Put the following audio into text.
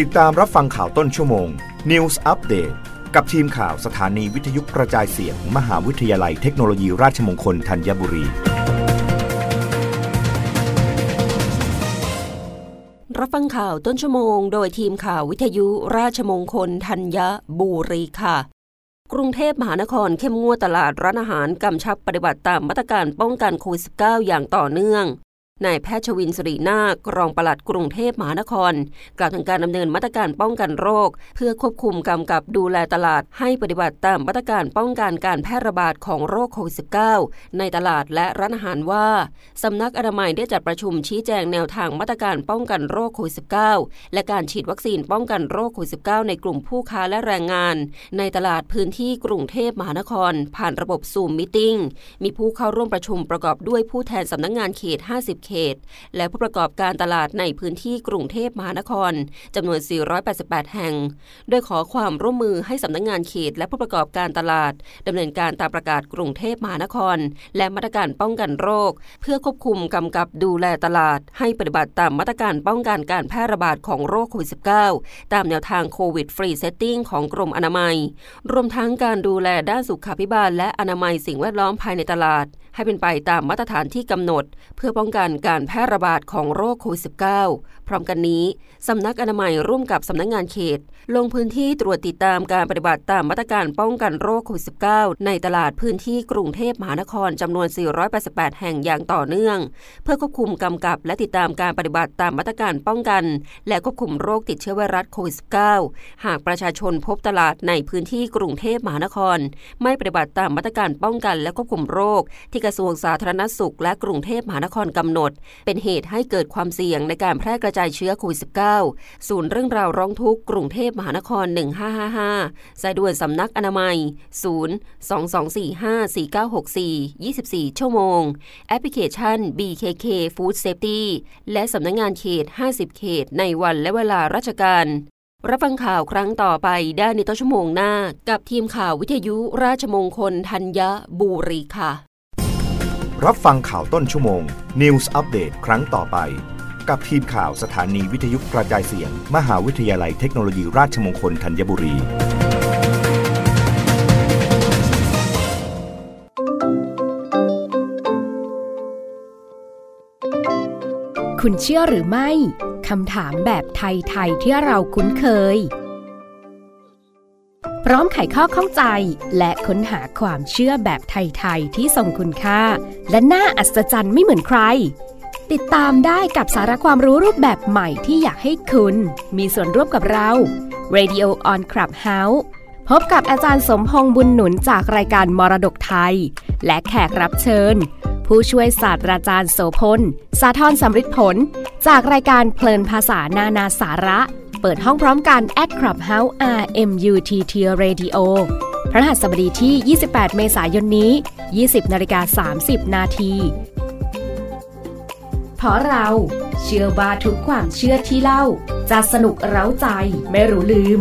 ติดตามรับฟังข่าวต้นชั่วโมง News Update กับทีมข่าวสถานีวิทยุกระจายเสียงมมหาวิทยาลัยเทคโนโลยีราชมงคลธัญบุรี รับฟังข่าวต้นชั่วโมง โดยทีมข่าววิทยุราชมงคลธัญบุรีค่ะ กรุงเทพมหานครเข้มงวดตลาดร้านอาหารกำชับปฏิบัติตามมาตรการป้องกันโควิด -19 อย่างต่อเนื่อง นายแพทย์ชวินสรีนาครองปลัดกรุงเทพมหานคร กล่าวถึงการดำเนินมาตรการป้องกันโรค เพื่อควบคุมกำกับดูแลตลาด ให้ปฏิบัติตามมาตรการป้องกันการแพร่ระบาดของโรคโควิด -19 ในตลาดและร้านอาหารว่าสำนักอนามัยได้จัดประชุมชี้แจงแนวทางมาตรการป้องกันโรคโควิด -19 และการฉีดวัคซีนป้องกันโรคโควิด -19 ในกลุ่มผู้ค้าและแรงงาน ในตลาดพื้นที่กรุงเทพมหานคร ผ่านระบบซูมมิ팅มีผู้เข้าร่วมประชุมประกอบด้วยผู้แทนสำนักงงานเขต 50 เขต และผู้ประกอบการตลาดในพื้นที่กรุงเทพมหานครจำนวน 488 แห่ง โดยขอความร่วมมือให้สำนักงานเขต และผู้ประกอบการตลาดดำเนินการตามประกาศกรุงเทพมหานคร และมาตรการป้องกันโรค เพื่อควบคุมกำกับดูแลตลาด ให้ปฏิบัติตามมาตรการป้องกันการแพร่ระบาดของโรคโควิด -19 ตามแนวทาง COVID Free Setting ของกรมอนามัย รวมทั้งการดูแลด้านสุขาภิบาลและอนามัยสิ่งแวดล้อมภายในตลาดให้เป็นไปตามมาตรฐานที่กำหนด เพื่อป้องกันการแพร่ระบาดของโรคโควิด -19 พร้อมกันนี้ สำนักอนามัยร่วมกับสำนักงานเขต ลงพื้นที่ตรวจติดตามการปฏิบัติตามมาตรการป้องกันโรคโควิด -19 ในตลาดพื้นที่กรุงเทพมหานครจำนวน 488 แห่งอย่างต่อเนื่อง เพื่อควบคุมกำกับและติดตามการปฏิบัติตามมาตรการป้องกัน และควบคุมโรคติดเชื้อไวรัสโควิด -19 หากประชาชนพบตลาดในพื้นที่กรุงเทพมหานคร ไม่ปฏิบัติตามมาตรการป้องกันและควบคุมโรคที่กระทรวงสาธารณสุข และกรุงเทพมหานครกำหนด เป็นเหตุให้เกิดความเสี่ยงในการแพร่กระจายเชื้อโควิด -19 ศูนย์เรื่องราวร้องทุกข์กรุงเทพมหานคร 1555 สายด่วนสำนักอนามัย 0 2245 4964 24 ชั่วโมง แอปพลิเคชัน BKK Food Safety และสำนักงงานเขต 50 เขต ในวันและเวลาราชการรับฟังข่าวครั้งต่อไปได้ในต้นชั่วโมงหน้า กับทีมข่าววิทยุราชมงคลธัญบุรีค่ะ รับฟังข่าวต้นชั่วโมง News อัปเดตครั้งต่อไป กับทีมข่าวสถานีวิทยุกระจายเสียง มหาวิทยาลัยเทคโนโลยีราชมงคลธัญบุรี คุณเชื่อหรือไม่คำถามแบบไทย ๆ ที่เราคุ้นเคย พร้อมไขข้อข้องใจ และค้นหาความเชื่อแบบไทย ๆ ที่ทรงคุณค่า และน่าอัศจรรย์ไม่เหมือนใคร ติดตามได้กับสาระความรู้รูปแบบใหม่ที่อยากให้คุณ มีส่วนร่วมกับเรา Radio on Clubhouse พบกับอาจารย์สมพงษ์บุญหนุนจากรายการมรดกไทย และแขกรับเชิญ ผู้ช่วยศาสตราจารย์โสพล สาธรสำริดผล จากรายการเพลินภาษานานาสาระ เปิดห้องพร้อมกัน at Clubhouse RMUTT Radio พระหัสบดีที่ 28 เมษายนนี้ 20นาฬิกา30 นาทีเพราะเรา เชื่อว่าทุกความเชื่อที่เล่า จะสนุกเร้าใจไม่รู้ลืม